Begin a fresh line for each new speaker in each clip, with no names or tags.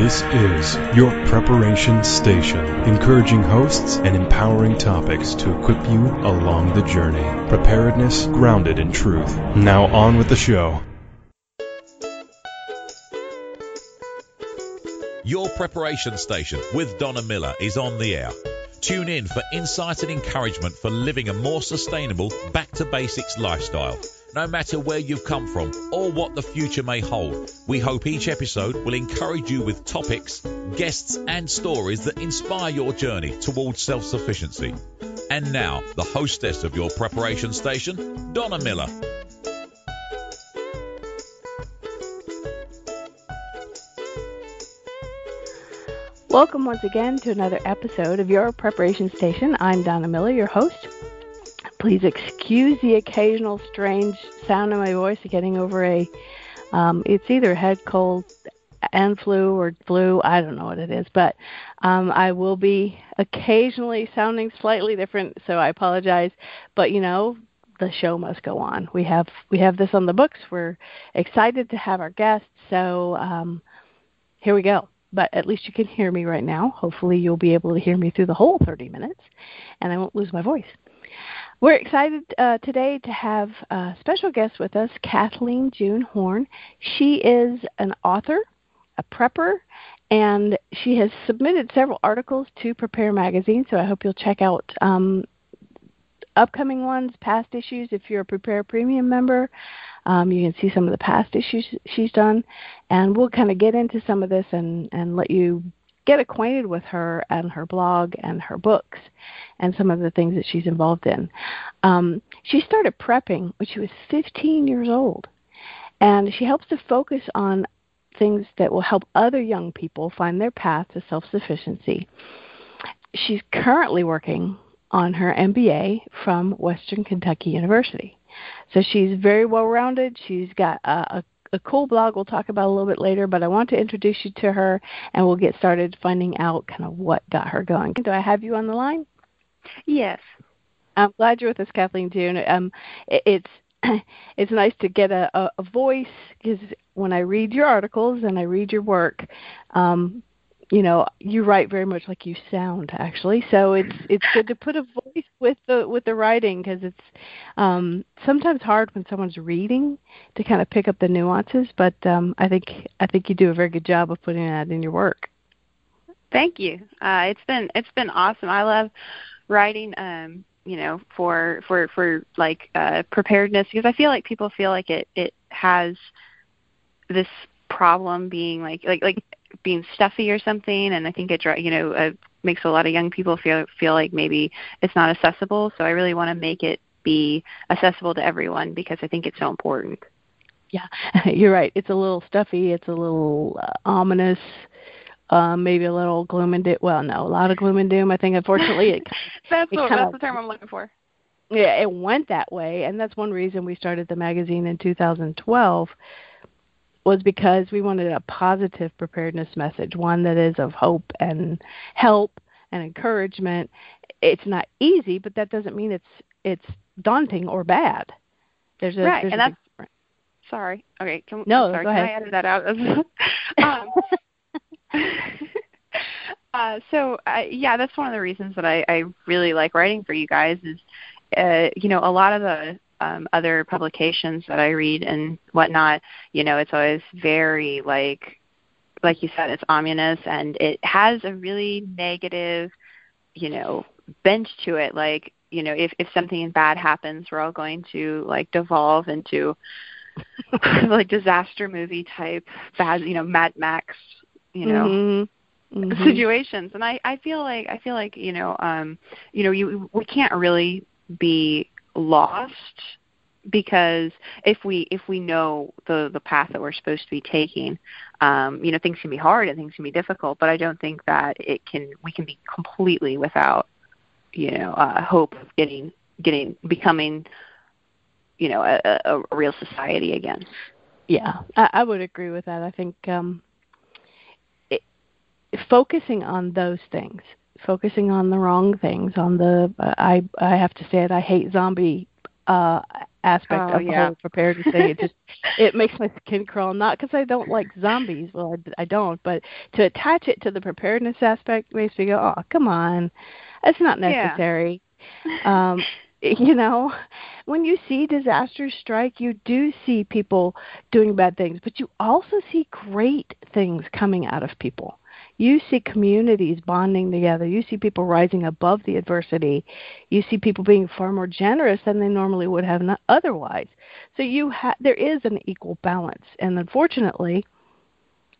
This is your preparation station, encouraging hosts and empowering topics to equip you along the journey. Preparedness grounded in truth. Now on with the show.
Your preparation station with Donna Miller is on the air. Tune in for insight and encouragement for living a more sustainable, back to basics lifestyle. No matter where you've come from or what the future may hold, we hope each episode will encourage you with topics, guests, and stories that inspire your journey towards self sufficiency. And now, the hostess of your preparation station, Donna Miller.
Welcome once again to another episode of your preparation station. I'm Donna Miller, your host. Please excuse the occasional strange sound in my voice getting over a um, it's either head cold and flu or flu i don't know what it is but um, i will be occasionally sounding slightly different so i apologize but you know the show must go on we have we have this on the books we're excited to have our guests so um, here we go but at least you can hear me right now hopefully you'll be able to hear me through the whole 30 minutes and i won't lose my voice we're excited uh, today to have a special guest with us, Kathleen June Horne. She is an author, a prepper, and she has submitted several articles to Prepare Magazine, so I hope you'll check out um, upcoming ones, past issues. If you're a Prepare Premium member, um, you can see some of the past issues she's done, and we'll kind of get into some of this and, and let you get acquainted with her and her blog and her books and some of the things that she's involved in. Um, she started prepping when she was 15 years old, and she helps to focus on things that will help other young people find their path to self sufficiency. She's currently working on her MBA from Western Kentucky University. So she's very well rounded. She's got a, a a cool blog we'll talk about a little bit later, but I want to introduce you to her and we'll get started finding out kind of what got her going. Do I have you on the line?
Yes.
I'm glad you're with us, Kathleen June. Um, it, it's it's nice to get a, a, a voice because when I read your articles and I read your work, um, you know you write very much like you sound actually. So it's it's good to put a voice with the with the writing because it's um sometimes hard when someone's reading to kind of pick up the nuances but um i think i think you do a very good job of putting that in your work.
Thank you. Uh it's been it's been awesome. I love writing um you know for for for like uh preparedness because i feel like people feel like it it has this problem being like like like being stuffy or something and i think it you know uh, makes a lot of young people feel feel like maybe it's not accessible so i really want to make it be accessible to everyone because i think it's so important
yeah you're right it's a little stuffy it's a little uh, ominous um, maybe a little gloom and doom. Well, no, a lot of gloom and doom. I think, unfortunately, it.
that's
it
what, that's the term I'm looking for.
Yeah, it went that way, and that's one reason we started the magazine in 2012 was because we wanted a positive preparedness message, one that is of hope and help and encouragement. It's not easy, but that doesn't mean it's it's daunting or bad. There's a
right,
there's
and
a
that's sorry. Okay, can,
no,
sorry,
go
can. I edit that out? um, uh, so uh, yeah, that's one of the reasons that I, I really like writing for you guys. Is uh, you know a lot of the um, other publications that I read and whatnot, you know, it's always very like, like you said, it's ominous and it has a really negative, you know, bent to it. Like, you know, if if something bad happens, we're all going to like devolve into like disaster movie type bad, you know, Mad Max, you know.
Mm-hmm. Mm-hmm.
situations and i i feel like i feel like you know um you know you we can't really be lost because if we if we know the the path that we're supposed to be taking um you know things can be hard and things can be difficult but i don't think that it can we can be completely without you know uh hope of getting getting becoming you know a, a, a real society again.
Yeah I, I would agree with that. I think um it, focusing on those things focusing on the wrong things on the i i have to say it i hate zombie uh aspect
oh,
of the
yeah.
whole preparedness thing. It just it makes my skin crawl. Not because I don't like zombies. Well, I, I don't. But to attach it to the preparedness aspect makes me go, oh, come on, that's not necessary. Yeah. Um, you know, when you see disasters strike, you do see people doing bad things, but you also see great things coming out of people. You see communities bonding together. You see people rising above the adversity. You see people being far more generous than they normally would have not otherwise. So you ha- there is an equal balance, and unfortunately,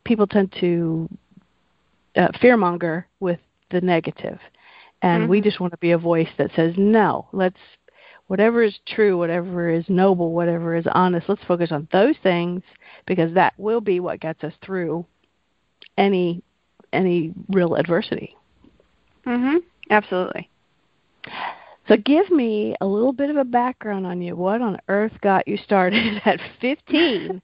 people tend to uh, fearmonger with the negative, and
mm-hmm.
we just want to be a voice that says no. Let's whatever is true, whatever is noble, whatever is honest. Let's focus on those things because that will be what gets us through any any real adversity.
Mhm. Absolutely.
So give me a little bit of a background on you. What on earth got you started at 15?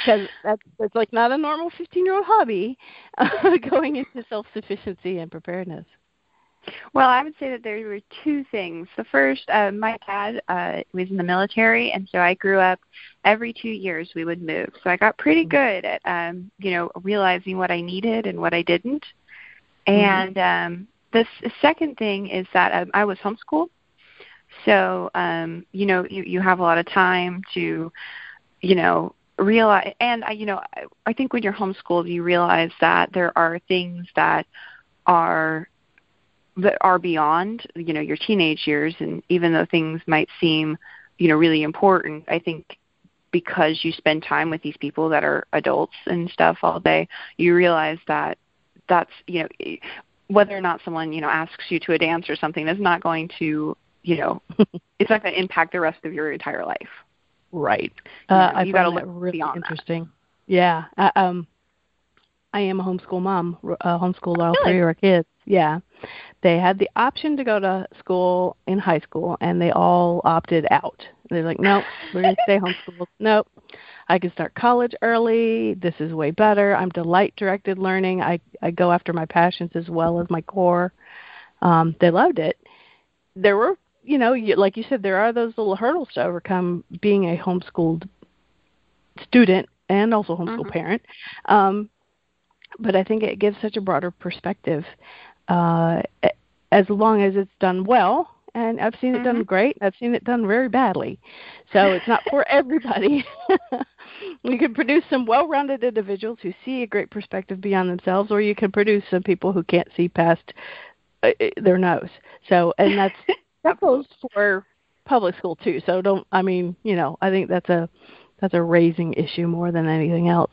Because that's, that's like not a normal 15 year old hobby uh, going into self sufficiency and preparedness.
Well, I would say that there were two things. The first, uh, my dad uh, was in the military, and so I grew up. Every two years, we would move. So I got pretty mm-hmm. good at, um, you know, realizing what I needed and what I didn't. And mm-hmm. um, the second thing is that um, I was homeschooled. So, um, you know, you you have a lot of time to, you know, realize. And I, you know, I, I think when you're homeschooled, you realize that there are things that are that are beyond you know your teenage years and even though things might seem you know really important i think because you spend time with these people that are adults and stuff all day you realize that that's you know whether or not someone you know asks you to a dance or something is not going to you know it's not going to impact the rest of your entire life
right
you,
uh,
know,
I
you got to
look
really
interesting
that.
yeah uh, um I am a homeschool mom, uh, homeschooled all
really?
three of our kids. Yeah. They had the option to go to school in high school, and they all opted out. They're like, nope, we're going to stay homeschooled. Nope. I can start college early. This is way better. I'm delight directed learning. I, I go after my passions as well as my core. Um, they loved it. There were, you know, you, like you said, there are those little hurdles to overcome being a homeschooled student and also homeschool
mm-hmm.
parent. Um, but I think it gives such a broader perspective. Uh, as long as it's done well, and I've seen it
mm-hmm.
done great. I've seen it done very badly. So it's not for everybody. you can produce some well-rounded individuals who see a great perspective beyond themselves, or you can produce some people who can't see past uh, uh their nose. So, and that's that goes for public school too. So don't. I mean, you know, I think that's a that's a raising issue more than anything else.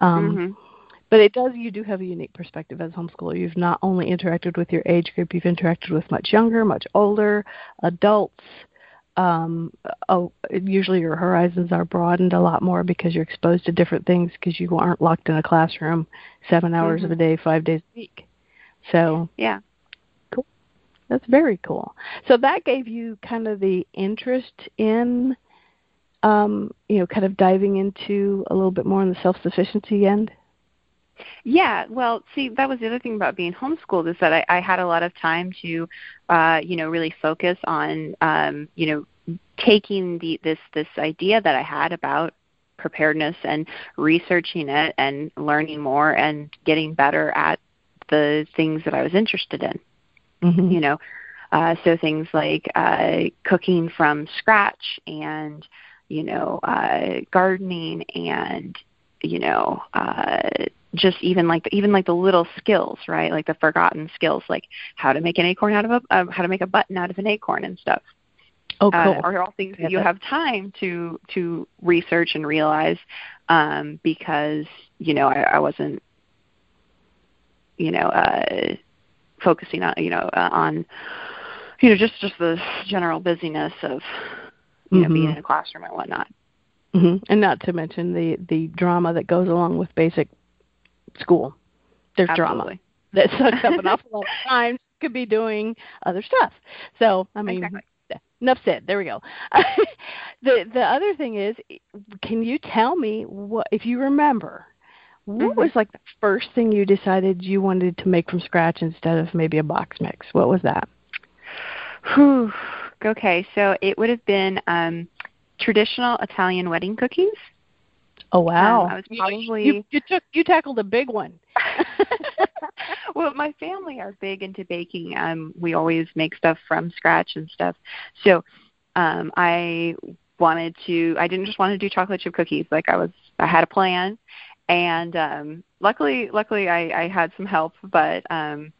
Um,
mm-hmm
but it does you do have a unique perspective as a homeschooler you've not only interacted with your age group you've interacted with much younger much older adults. Um, oh, usually your horizons are broadened a lot more because you're exposed to different things because you aren't locked in a classroom seven hours
mm-hmm.
of a day five days a week. So
yeah.
Cool. That's very cool. So that gave you kind of the interest in um, you know kind of diving into a little bit more on the self sufficiency end
yeah, well, see, that was the other thing about being homeschooled is that I, I had a lot of time to, uh, you know, really focus on, um, you know, taking the this this idea that I had about preparedness and researching it and learning more and getting better at the things that I was interested in.
Mm-hmm.
You know, uh, so things like uh, cooking from scratch and you know uh, gardening and you know uh, just even like the, even like the little skills, right? Like the forgotten skills, like how to make an acorn out of a um, how to make a button out of an acorn and stuff.
Oh, cool.
Uh, are all things that you have time to to research and realize um, because you know I, I wasn't you know uh, focusing on you know uh, on you know just just the general busyness of you
mm-hmm.
know being in a classroom and whatnot.
Mm-hmm. And not to mention the the drama that goes along with basic school. There's
Absolutely.
drama that sucks up an awful lot of time. Could be doing other stuff. So I mean,
exactly.
enough said. There we go. the the other thing is, can you tell me what if you remember? What
mm-hmm.
was like the first thing you decided you wanted to make from scratch instead of maybe a box mix? What was that?
Whew. Okay, so it would have been um traditional Italian wedding cookies.
Oh wow!
Um, I was probably
you, you took you tackled a big one.
well, my family are big into baking. Um, we always make stuff from scratch and stuff. So um, I wanted to. I didn't just want to do chocolate chip cookies. Like I was, I had a plan, and um, luckily, luckily, I, I had some help. But um,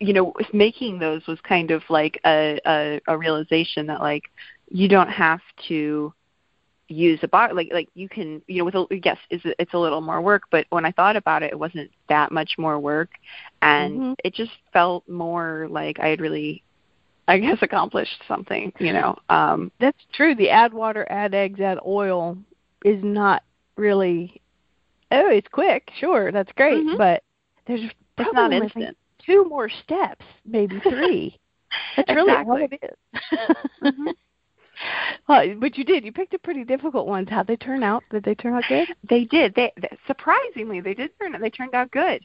you know, making those was kind of like a, a, a realization that like you don't have to use a box like like you can you know with a yes it's a, it's a little more work but when i thought about it it wasn't that much more work and
Mhm.
it just felt more like i had really i guess accomplished something you know um
That's true. The add water, add eggs, add oil is not really. Oh, it's quick. Sure, that's great,
Mhm.
but there's
it's
probably
not
only, like, two more steps, maybe three. That's really all
Exactly.
it is.
Mhm.
Well, but you did. You picked a pretty difficult ones. How'd they turn out? Did they turn out good?
they did they, they surprisingly they did turn out. they turned out good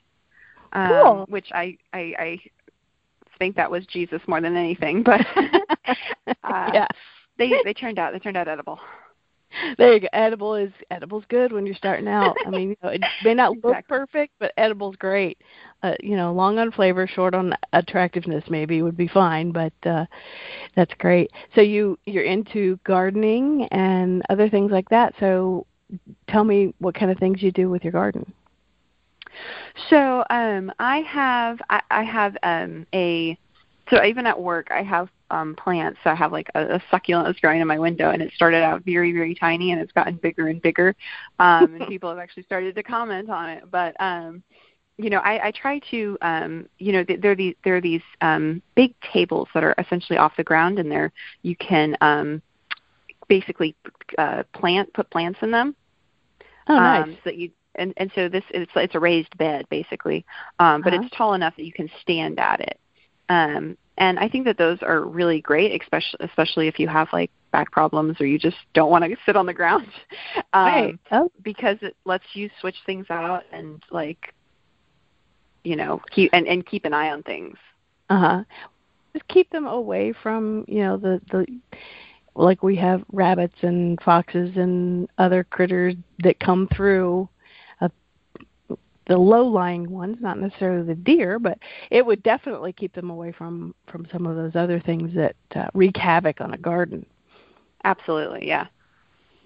um
Cool.
which i i i think that was jesus more than anything but uh,
yeah.
they they turned out they turned out edible
There you go. Edible is edible's good when you're starting out. I mean, you know, it may not look
Exactly.
perfect, but edible's great. Uh, you know, long on flavor, short on attractiveness maybe would be fine, but uh that's great. So you you're into gardening and other things like that. So tell me what kind of things you do with your garden.
So um, I have I, I have um, a so even at work I have um, plants. So I have like a, a succulent that's growing in my window, and it started out very very tiny, and it's gotten bigger and bigger. Um, and people have actually started to comment on it. But um, you know, I, I try to um, you know th- there are these there are these um, big tables that are essentially off the ground, and there you can um, basically uh, plant put plants in them
Oh, nice.
um, so that you and and so this it's it's a raised bed basically, um, but
Uh-huh.
it's tall enough that you can stand at it. Um, and I think that those are really great, especially especially if you have like back problems or you just don't want to sit on the ground, um,
right. Oh,
because it lets you switch things out and like, you know, keep and and keep an eye on things.
Uh huh. Just keep them away from you know the the like we have rabbits and foxes and other critters that come through. The low-lying ones, not necessarily the deer, but it would definitely keep them away from from some of those other things that uh, wreak havoc on a garden.
Absolutely, yeah.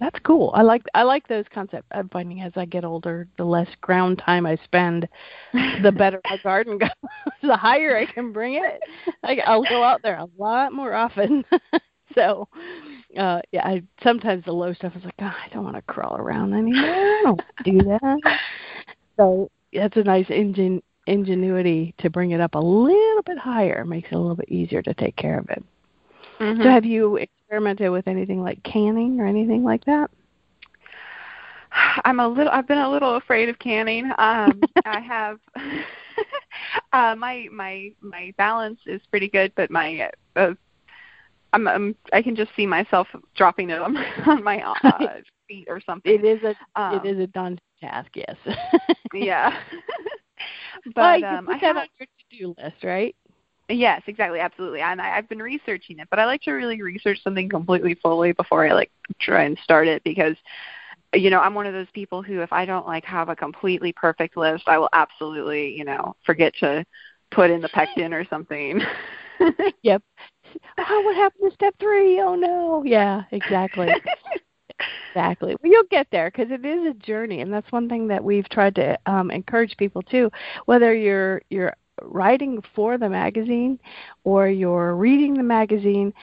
That's cool. I like I like those concepts. I'm finding as I get older, the less ground time I spend, the better my garden goes. the higher I can bring it, I, I'll go out there a lot more often. so, uh yeah, I sometimes the low stuff is like, oh, I don't want to crawl around anymore. I don't do that. So that's a nice ingen ingenuity to bring it up a little bit higher. Makes it a little bit easier to take care of it.
Mhm.
So have you experimented with anything like canning or anything like that?
I'm a little. I've been a little afraid of canning. Um, I have. uh, my my my balance is pretty good, but my uh, I'm, I'm I can just see myself dropping it on my on my uh, feet or something.
It is a
Um,
it is a daunting task, yes.
yeah.
but you
um,
put
I
that
have
on your to-do list, right?
Yes, exactly, absolutely. And I, I've been researching it, but I like to really research something completely fully before I like try and start it because you know, I'm one of those people who if I don't like have a completely perfect list, I will absolutely, you know, forget to put in the pectin or something.
Yep. Oh, what happened to step three? Oh no. Yeah, exactly. Exactly. Well, you'll get there because it is a journey, and that's one thing that we've tried to um, encourage people too. Whether you're you're writing for the magazine or you're reading the magazine,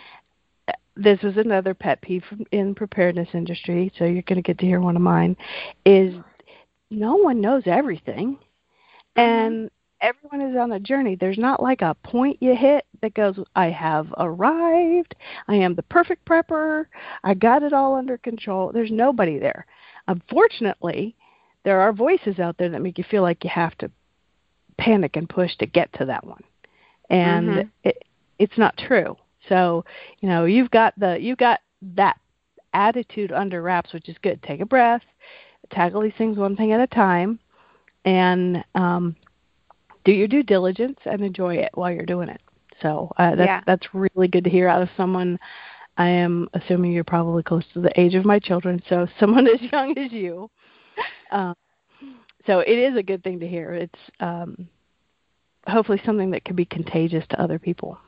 uh, this is another pet peeve in preparedness industry. So you're going to get to hear one of mine. Is no one knows everything, and everyone is on a journey. There's not like a point you hit that goes, I have arrived. I am the perfect prepper. I got it all under control. There's nobody there. Unfortunately, there are voices out there that make you feel like you have to panic and push to get to that one. And
Mhm.
it, it's not true. So, you know, you've got the you've got that attitude under wraps, which is good. Take a breath, tackle these things one thing at a time, and um, do your due diligence and enjoy it while you're doing it. So uh, that's
Yeah.
that's really good to hear out of someone I am assuming you're probably close to the age of my children, so someone as young as you. Um, so it is a good thing to hear. It's um, hopefully something that can be contagious to other people.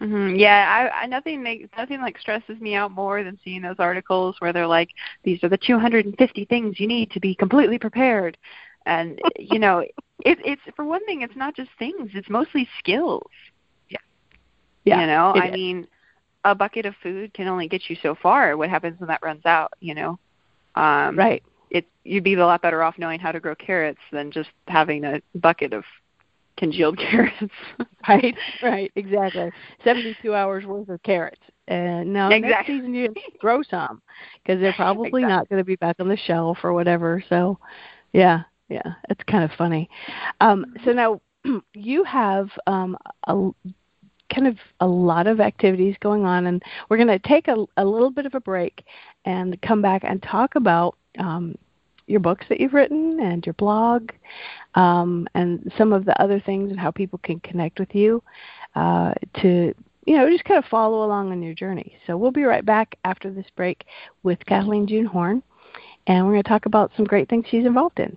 Mm-hmm. Yeah, I, I nothing makes nothing like stresses me out more than seeing those articles where they're like, these are the 250 things you need to be completely prepared, and you know, it, it's for one thing, it's not just things; it's mostly skills.
Yeah, yeah.
You know, I
is.
mean, a bucket of food can only get you so far. What happens when that runs out? You know, um,
right.
It you'd be a lot better off knowing how to grow carrots than just having a bucket of congealed carrots.
right, right, exactly. Seventy-two hours worth of carrots. And now
exactly.
next season you grow some because they're probably
exactly.
not going to be back on the shelf or whatever. So, yeah, yeah, it's kind of funny. Um, so now you have um, a kind of a lot of activities going on, and we're going to take a, a little bit of a break and come back and talk about um, your books that you've written and your blog um, and some of the other things and how people can connect with you uh, to you know just kind of follow along on your journey so we'll be right back after this break with kathleen june horne and we're going to talk about some great things she's involved in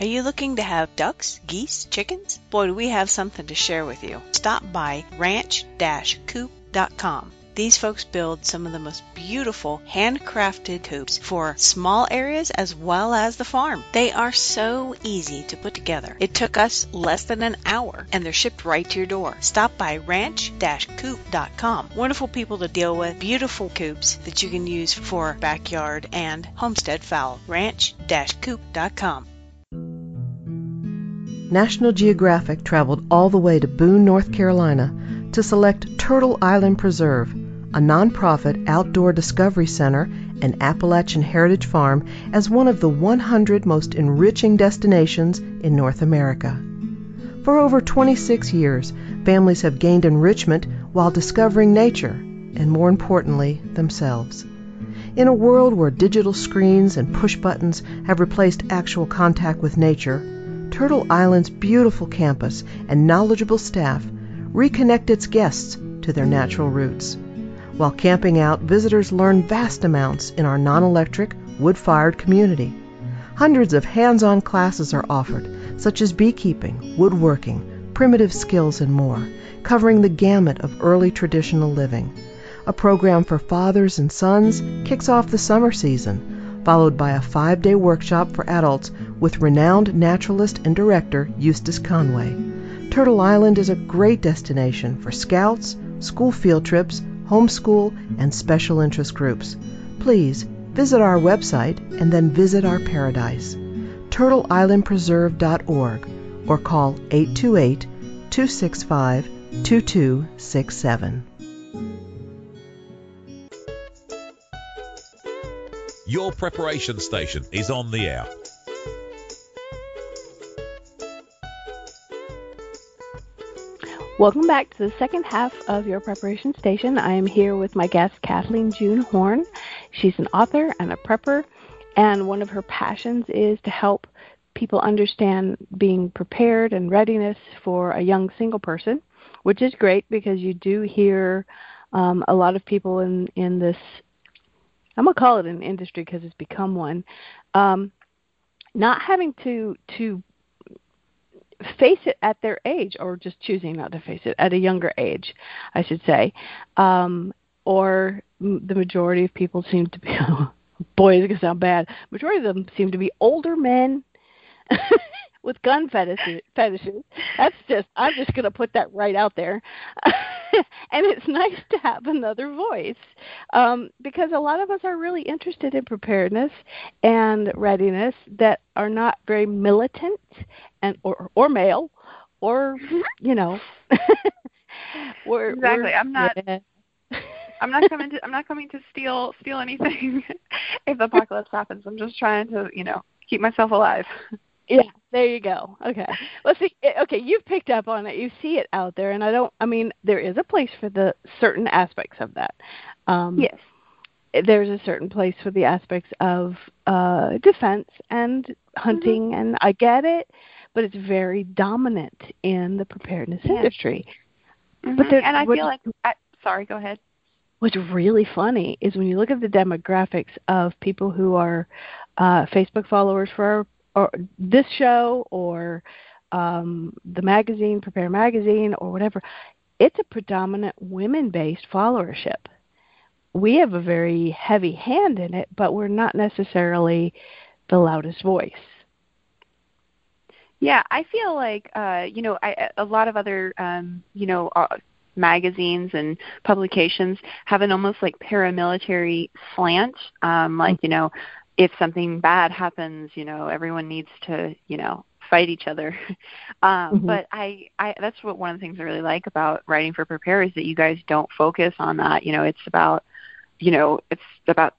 Are you looking to have ducks, geese, chickens? Boy, do we have something to share with you. Stop by ranch-coop.com. These folks build some of the most beautiful handcrafted coops for small areas as well as the farm. They are so easy to put together. It took us less than an hour and they're shipped right to your door. Stop by ranch-coop.com. Wonderful people to deal with, beautiful coops that you can use for backyard and homestead fowl. ranch-coop.com.
National Geographic traveled all the way to Boone, North Carolina to select Turtle Island Preserve, a nonprofit outdoor discovery center and Appalachian Heritage Farm, as one of the 100 most enriching destinations in North America. For over 26 years, families have gained enrichment while discovering nature, and more importantly, themselves. In a world where digital screens and push buttons have replaced actual contact with nature, Turtle Island's beautiful campus and knowledgeable staff reconnect its guests to their natural roots. While camping out, visitors learn vast amounts in our non electric, wood fired community. Hundreds of hands on classes are offered, such as beekeeping, woodworking, primitive skills, and more, covering the gamut of early traditional living. A program for fathers and sons kicks off the summer season followed by a five day workshop for adults with renowned naturalist and director Eustace Conway. Turtle Island is a great destination for scouts, school field trips, homeschool, and special interest groups. Please visit our website and then visit our paradise, turtleislandpreserve.org, or call 828 265 2267.
Your preparation station is on the air.
Welcome back to the second half of your preparation station. I am here with my guest, Kathleen June Horne. She's an author and a prepper, and one of her passions is to help people understand being prepared and readiness for a young single person, which is great because you do hear um, a lot of people in, in this, I'm going to call it an industry because it's become one, um, not having to, to face it at their age, or just choosing not to face it at a younger age, I should say. Um, or m- the majority of people seem to be, boy, it's going sound bad, majority of them seem to be older men with gun fetishes. fetishes. That's just, I'm just going to put that right out there. and it's nice to have another voice um, because a lot of us are really interested in preparedness and readiness that are not very militant and or or male or you know we're,
exactly.
We're,
I'm not.
Yeah.
I'm not coming to I'm not coming to steal steal anything if the apocalypse happens. I'm just trying to, you know, keep myself alive.
Yeah, there you go. Okay. Let's see. Okay, you've picked up on it. You see it out there, and I don't. I mean, there is a place for the certain aspects of that. Um,
yes.
There's a certain place for the aspects of uh, defense and hunting, mm-hmm. and I get it, but it's very dominant in the preparedness
yes.
industry.
Mm-hmm. But there, and I feel like. I, sorry, go ahead.
What's really funny is when you look at the demographics of people who are uh, Facebook followers for our or this show or um, the magazine, Prepare Magazine, or whatever, it's a predominant women based followership. We have a very heavy hand in it, but we're not necessarily the loudest voice.
Yeah, I feel like uh, you know, I, a lot of other um, you know uh, magazines and publications have an almost like paramilitary slant, um, like you know, if something bad happens, you know, everyone needs to, you know, fight each other. um, mm-hmm. But I, I, that's what one of the things I really like about writing for Prepare is that you guys don't focus on that. You know, it's about, you know, it's about,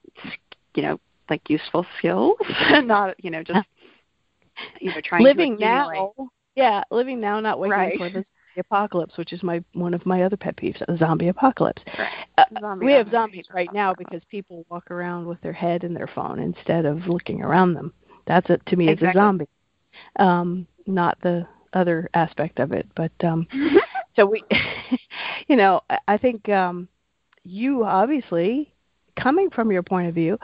you know, like useful skills, not, you know, just, you know, trying
living
to now.
Yeah, living now, not waiting right. for the apocalypse, which is my one of my other pet peeves, a zombie apocalypse.
Right. Uh,
zombie we have zombies right now because people walk around with their head in their phone instead of looking around them. That's it to me
exactly.
as a zombie, um, not the other aspect of it. But um, so we, you know, I think um, you obviously coming from your point of view.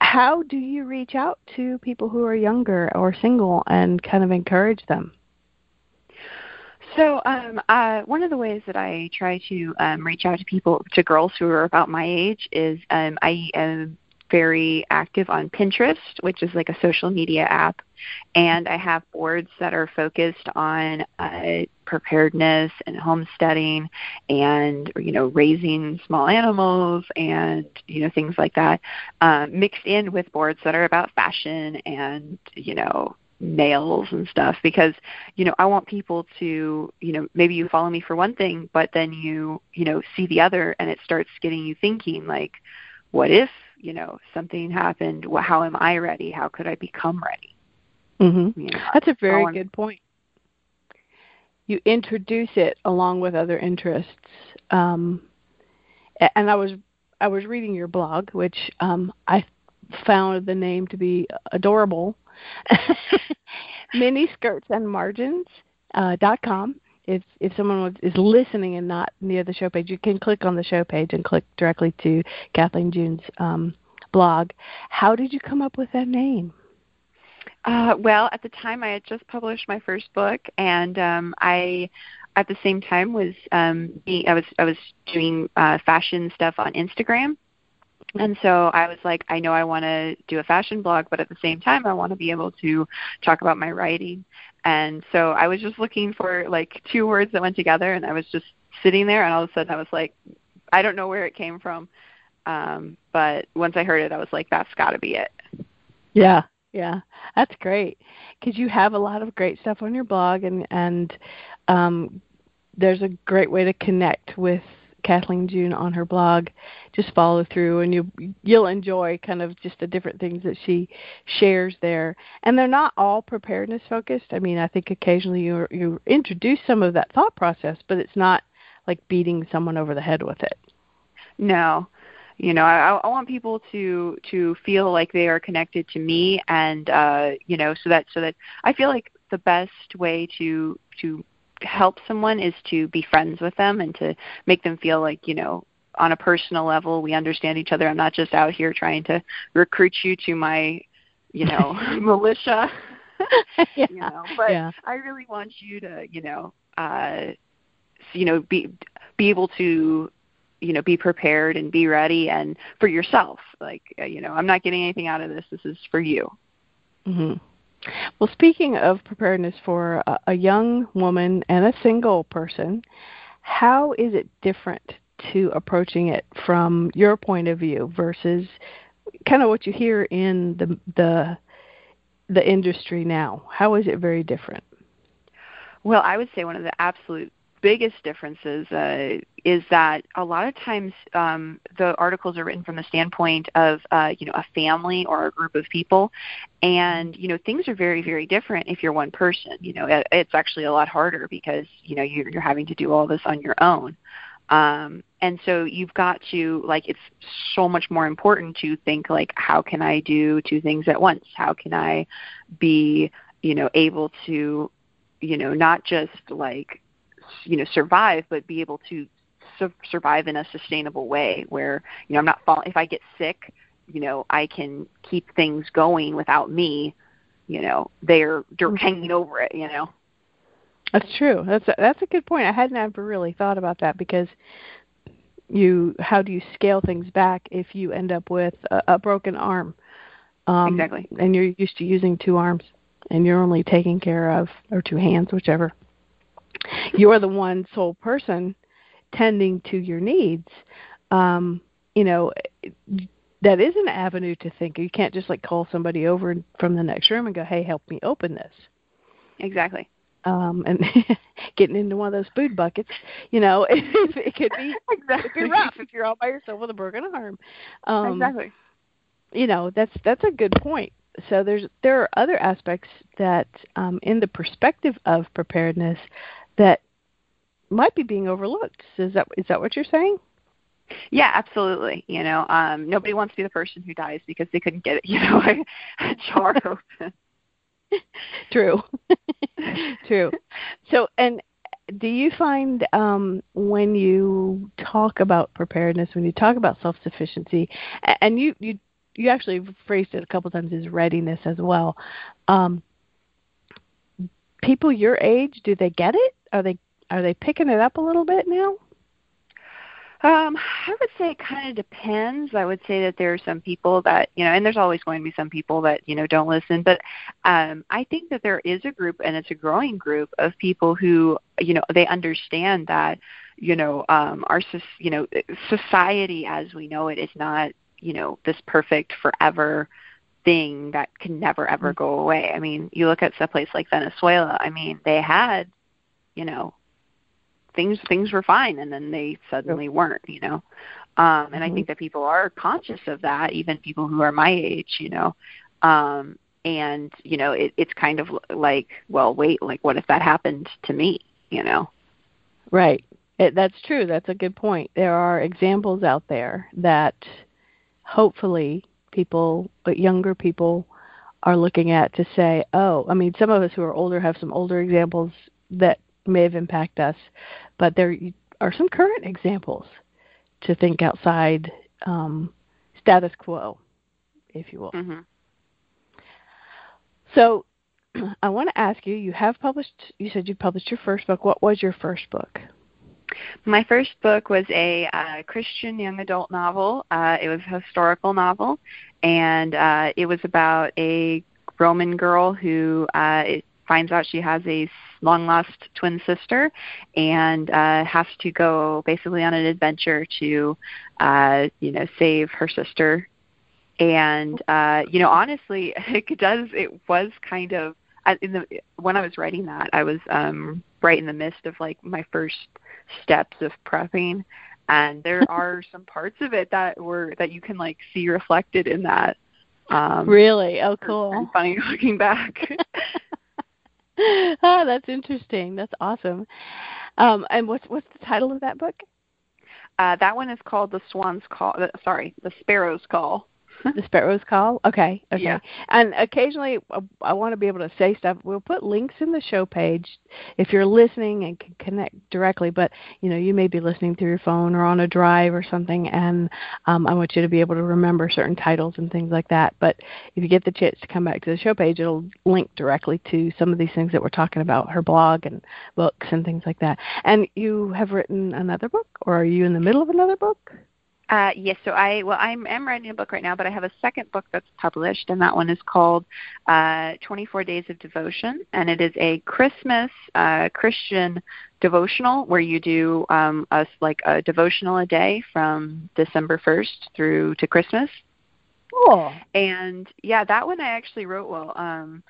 How do you reach out to people who are younger or single and kind of encourage them?
So, um, uh, one of the ways that I try to um, reach out to people, to girls who are about my age, is um, I am very active on Pinterest, which is like a social media app, and I have boards that are focused on uh, preparedness and homesteading, and you know raising small animals and you know things like that, um, mixed in with boards that are about fashion and you know nails and stuff because you know I want people to you know maybe you follow me for one thing but then you you know see the other and it starts getting you thinking like what if you know something happened? How am I ready? How could I become ready?
Mhm you know, that's a very want, good point. You introduce it along with other interests um and I was I was reading your blog which um I found the name to be adorable mini skirts and margins uh, dot com. If if someone is listening and not near the show page, you can click on the show page and click directly to Kathleen June's um, blog. How did you come up with that name?
Uh, well, at the time, I had just published my first book, and um, I, at the same time, was um, being, I was I was doing uh, fashion stuff on Instagram, and so I was like, I know I want to do a fashion blog, but at the same time, I want to be able to talk about my writing. And so I was just looking for like two words that went together, and I was just sitting there, and all of a sudden I was like, I don't know where it came from, um, but once I heard it, I was like, that's got to be it.
Yeah, yeah, that's great because you have a lot of great stuff on your blog, and and um, there's a great way to connect with Kathleen June on her blog. Just follow through, and you you'll enjoy kind of just the different things that she shares there. And they're not all preparedness focused. I mean, I think occasionally you you introduce some of that thought process, but it's not like beating someone over the head with it.
No, you know I, I want people to to feel like they are connected to me and uh you know so that so that i feel like the best way to to help someone is to be friends with them and to make them feel like you know on a personal level we understand each other. I'm not just out here trying to recruit you to my you know militia.
Yeah.
you know but
yeah.
i really want you to you know uh you know be be able to you know be prepared and be ready and for yourself. Like uh, you know i'm not getting anything out of this. This is for you.
Mhm well, speaking of preparedness for a, a young woman and a single person, how is it different to approaching it from your point of view versus kind of what you hear in the the the industry now? How is it very different?
Well, I would say one of the absolute biggest differences uh, is that a lot of times um, the articles are written from the standpoint of uh, you know a family or a group of people, and you know things are very very different if you're one person. You know it, it's actually a lot harder because you know you're, you're having to do all this on your own. Um, and so you've got to like it's so much more important to think like how can I do two things at once? How can I be you know able to you know not just like you know survive but be able to su- survive in a sustainable way where you know I'm not fall if I get sick you know I can keep things going without me you know they're they're mm-hmm. hanging over it you know?
That's true. That's a, that's a good point. I hadn't ever really thought about that because you how do you scale things back if you end up with a, a broken arm?
Um, exactly.
and you're used to using two arms and you're only taking care of or two hands whichever you're the one sole person tending to your needs. Um you know that is an avenue to think. You can't just like call somebody over from the next room and go hey help me open this.
Exactly.
Um and getting into one of those food buckets you know it, it could be exactly. could be rough if you're all by yourself with a broken arm.
Um exactly.
you know that's that's a good point. So there's there are other aspects that um in the perspective of preparedness that might be being overlooked. Is that is that what you're saying?
Yeah, absolutely. You know, um, nobody wants to be the person who dies because they couldn't get, it, you know, a, a jar open.
True. True. So, and do you find um, when you talk about preparedness, when you talk about self-sufficiency, and you you you actually phrased it a couple times as readiness as well. Um, people your age, do they get it? Are they are they picking it up a little bit now?
Um, I would say it kind of depends. I would say that there are some people that you know, and there's always going to be some people that you know don't listen. But um, I think that there is a group, and it's a growing group of people who you know they understand that you know um, our you know society as we know it is not you know this perfect forever thing that can never ever mm-hmm. go away. I mean, you look at a place like Venezuela. I mean, they had, you know, things things were fine, and then they suddenly weren't. You know, um, and I mm-hmm. think that people are conscious of that, even people who are my age. You know, um, and you know, it, it's kind of like, well, wait, like, what if that happened to me? You know,
right. It, that's true. That's a good point. There are examples out there that hopefully people, but younger people are looking at to say, oh, I mean, some of us who are older have some older examples that may have impacted us, but there are some current examples to think outside um, status quo, if you will.
Mm-hmm.
So, I want to ask you. You have published. You said you published your first book. What was your first book?
My first book was a uh, Christian young adult novel. Uh, it was a historical novel, and uh, it was about a Roman girl who uh, finds out she has a long lost twin sister and uh, has to go basically on an adventure to, uh, you know, save her sister. And uh, you know, honestly, it does. It was kind of in the when I was writing that, I was um, right in the midst of like my first steps of prepping and there are some parts of it that were that you can like see reflected in that
um really oh cool
funny looking back
oh that's interesting. That's awesome. Um and what's what's the title of that book?
Uh that one is called the swan's call uh, sorry the sparrow's call
the sparrow's call. Okay, okay.
Yeah.
And occasionally, uh, I want to be able to say stuff. We'll put links in the show page if you're listening and can connect directly. But you know, you may be listening through your phone or on a drive or something, and um, I want you to be able to remember certain titles and things like that. But if you get the chance to come back to the show page, it'll link directly to some of these things that we're talking about, her blog and books and things like that. And you have written another book, or are you in the middle of another book?
Uh, yes, so I well I'm am writing a book right now, but I have a second book that's published, and that one is called uh, 24 Days of Devotion, and it is a Christmas uh, Christian devotional where you do um, a like a devotional a day from December 1st through to Christmas.
Cool.
And yeah, that one I actually wrote well. Um,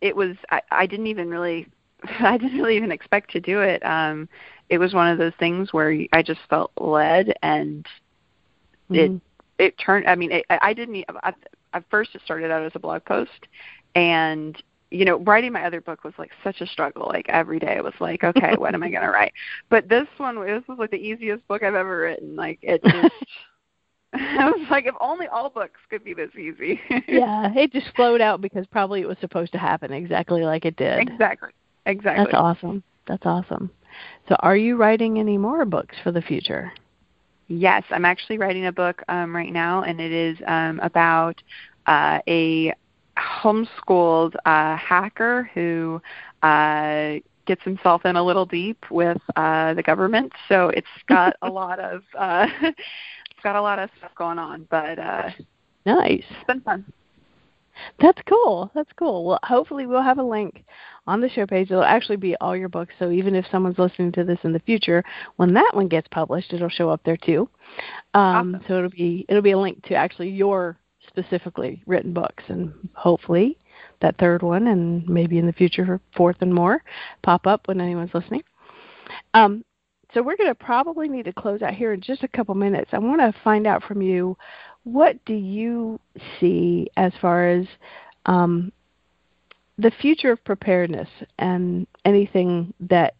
it was I, I didn't even really I didn't really even expect to do it. Um, it was one of those things where I just felt led, and mm-hmm. it it turned. I mean, it, I didn't. I, at first, it started out as a blog post, and you know, writing my other book was like such a struggle. Like every day, it was like, okay, what am I going to write? But this one, this was like the easiest book I've ever written. Like it just. I was like, if only all books could be this easy.
yeah, it just flowed out because probably it was supposed to happen exactly like it did.
Exactly. Exactly.
That's awesome. That's awesome. So, are you writing any more books for the future?
Yes, I'm actually writing a book um, right now, and it is um, about uh, a homeschooled uh, hacker who uh, gets himself in a little deep with uh, the government. So it's got a lot of uh, it's got a lot of stuff going on, but uh,
nice.
It's been fun.
That's cool. That's cool. Well, hopefully we'll have a link on the show page. It'll actually be all your books. So even if someone's listening to this in the future, when that one gets published, it'll show up there too. Um, awesome. So it'll be it'll be a link to actually your specifically written books, and hopefully that third one, and maybe in the future fourth and more, pop up when anyone's listening. Um, so we're going to probably need to close out here in just a couple minutes. I want to find out from you what do you see as far as um, the future of preparedness and anything that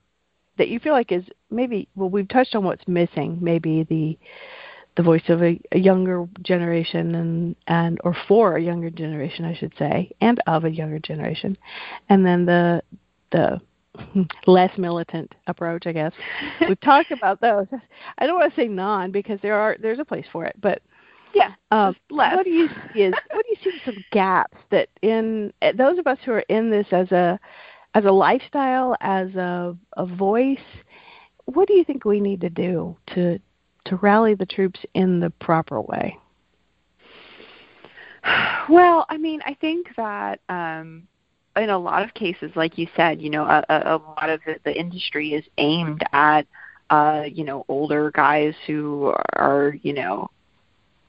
that you feel like is maybe well we've touched on what's missing maybe the the voice of a, a younger generation and and or for a younger generation I should say and of a younger generation. And then the the less militant approach I guess. We've talked about those. I don't want to say non because there are there's a place for it but
yeah.
Um, what do you see is what do you see some gaps that in those of us who are in this as a as a lifestyle, as a a voice, what do you think we need to do to to rally the troops in the proper way?
Well, I mean, I think that um, in a lot of cases, like you said, you know, a, a lot of the, the industry is aimed at, uh, you know, older guys who are, you know,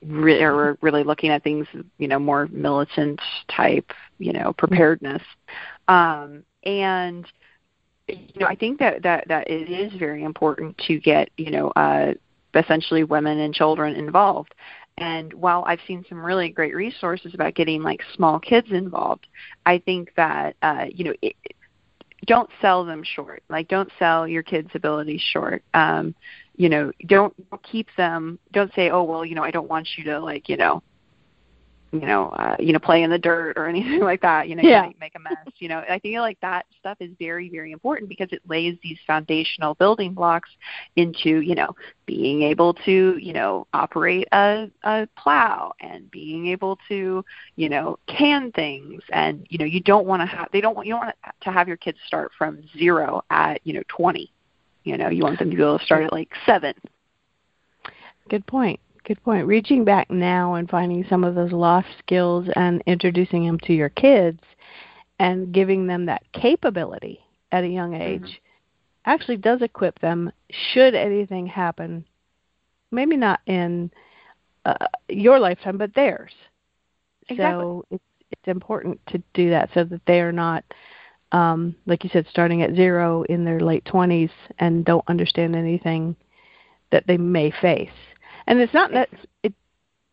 re- are really looking at things, you know, more militant type, you know, preparedness. Um, and you know, I think that that that it is very important to get, you know, uh, essentially women and children involved. And while I've seen some really great resources about getting like small kids involved, I think that uh, you know, it, don't sell them short. Like don't sell your kids' abilities short. Um, you know don't keep them don't say oh well you know i don't want you to like you know you know uh, you know play in the dirt or anything like that you know
yeah.
you make a mess you know i feel like that stuff is very very important because it lays these foundational building blocks into you know being able to you know operate a a plow and being able to you know can things and you know you don't want to have they don't want you don't want to have your kids start from zero at you know 20 you know, you want them to be able to start at like seven.
Good point. Good point. Reaching back now and finding some of those lost skills and introducing them to your kids and giving them that capability at a young mm-hmm. age mm-hmm. actually does equip them should anything happen. Maybe not in uh, your lifetime, but theirs.
Exactly.
So it's it's important to do that so that they are not um, like you said, starting at zero in their late 20s and don't understand anything that they may face. And it's not that it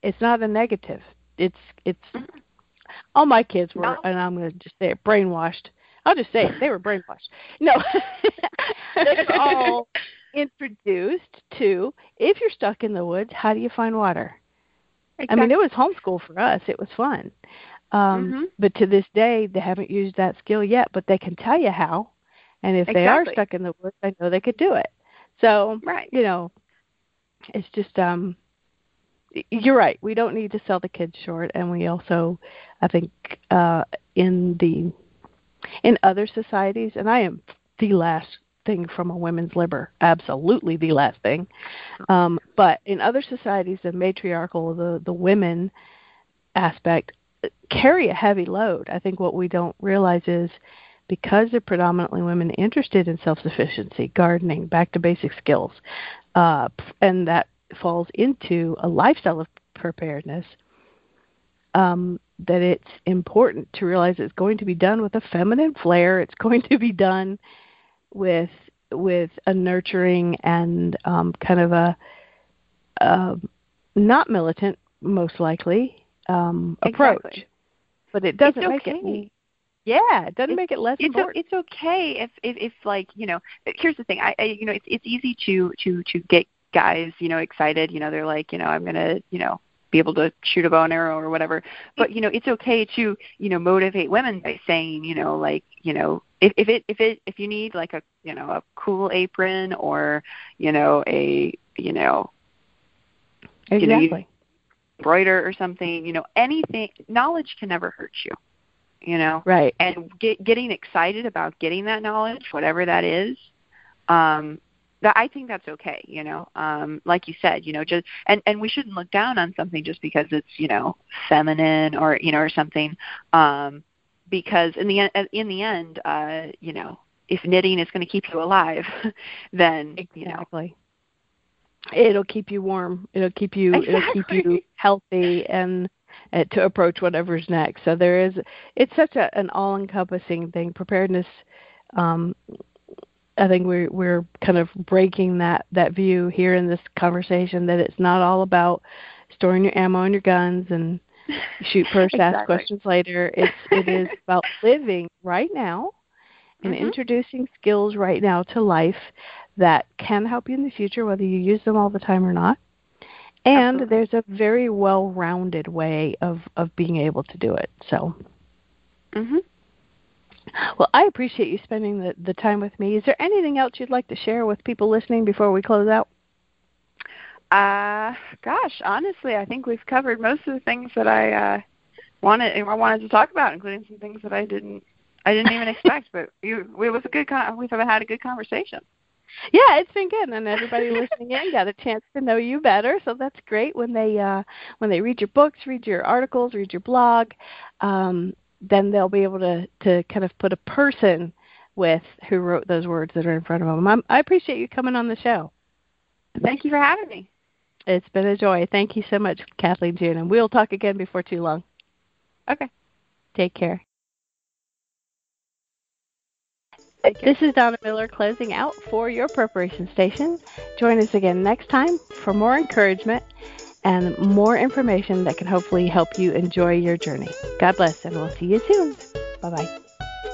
it's not a negative. It's it's all my kids were, no. and I'm going to just say it, brainwashed. I'll just say it, they were brainwashed. No, they were all introduced to if you're stuck in the woods, how do you find water? Exactly. I mean, it was homeschool for us. It was fun. Um, mm-hmm. But to this day, they haven't used that skill yet, but they can tell you how. And if
exactly.
they are stuck in the woods, I know they could do it. So,
right.
you know, it's just um you're right. We don't need to sell the kids short, and we also, I think, uh, in the in other societies, and I am the last thing from a women's liber, absolutely the last thing. Um, but in other societies, the matriarchal, the the women aspect carry a heavy load. I think what we don't realize is because they're predominantly women interested in self sufficiency, gardening, back to basic skills, uh, and that falls into a lifestyle of preparedness. um, that it's important to realize it's going to be done with a feminine flair. It's going to be done with with a nurturing and um, kind of a uh, not militant, most likely um, approach.
Exactly.
But it doesn't
It's
make
okay.
it. Yeah, it doesn't
It's-
make it less
it's o- it's okay if, if if like you know here's the thing I, I you know it's it's easy to to to get guys you know excited you know they're like you know I'm gonna you know be able to shoot a bow and arrow or whatever but you know it's okay to you know motivate women by saying you know like you know if if it if it if you need like a you know a cool apron or you know a you know you know, you-
exactly.
Embroider or something you know anything knowledge can never hurt you you know
right.
and get, getting excited about getting that knowledge, whatever that is, um, that I think that's okay. You know, um, like you said, you know, just and and we shouldn't look down on something just because it's you know feminine or you know or something, um, because in the in the end, uh, you know, if knitting is going to keep you alive, then you know
Exactly. It'll keep you warm. It'll keep you. exactly. It'll keep you healthy and uh, to approach whatever's next. So there is. It's such a, an all-encompassing thing. Preparedness. Um, I think we're we're kind of breaking that that view here in this conversation that it's not all about storing your ammo and your guns and shoot first, ask questions later. It's it is about living right now and
Mhm.
introducing skills right now to life that can help you in the future, whether you use them all the time or not. And
Absolutely.
there's a very well rounded way of, of being able to do it. So,
Mhm.
well, I appreciate you spending the, the time with me. Is there anything else you'd like to share with people listening before we close out?
Uh, gosh, honestly, I think we've covered most of the things that I uh, wanted I wanted to talk about, including some things that I didn't I didn't even expect. But you, it was a good con- we've had a good conversation.
Yeah, it's been good, and everybody listening in got a chance to know you better. So that's great when they uh, when they read your books, read your articles, read your blog. Um, then they'll be able to to kind of put a person with who wrote those words that are in front of them. I'm, I appreciate you coming on the show.
Thank you for having me.
It's been a joy. Thank you so much, Kathleen June, and we'll talk again before too long.
Okay.
Take care. This is Donna Miller closing out for your preparation station. Join us again next time for more encouragement and more information that can hopefully help you enjoy your journey. God bless, and we'll see you soon. Bye bye.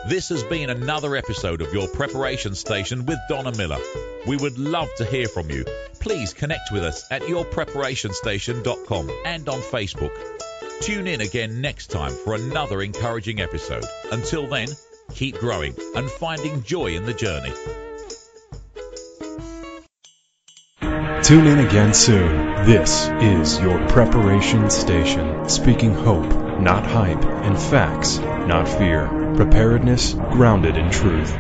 This has been another episode of your preparation station with Donna Miller. We would love to hear from you. Please connect with us at yourpreparationstation.com and on Facebook. Tune in again next time for another encouraging episode. Until then, keep growing and finding joy in the journey.
Tune in again soon. This is your preparation station, speaking hope, not hype, and facts, not fear. Preparedness grounded in truth.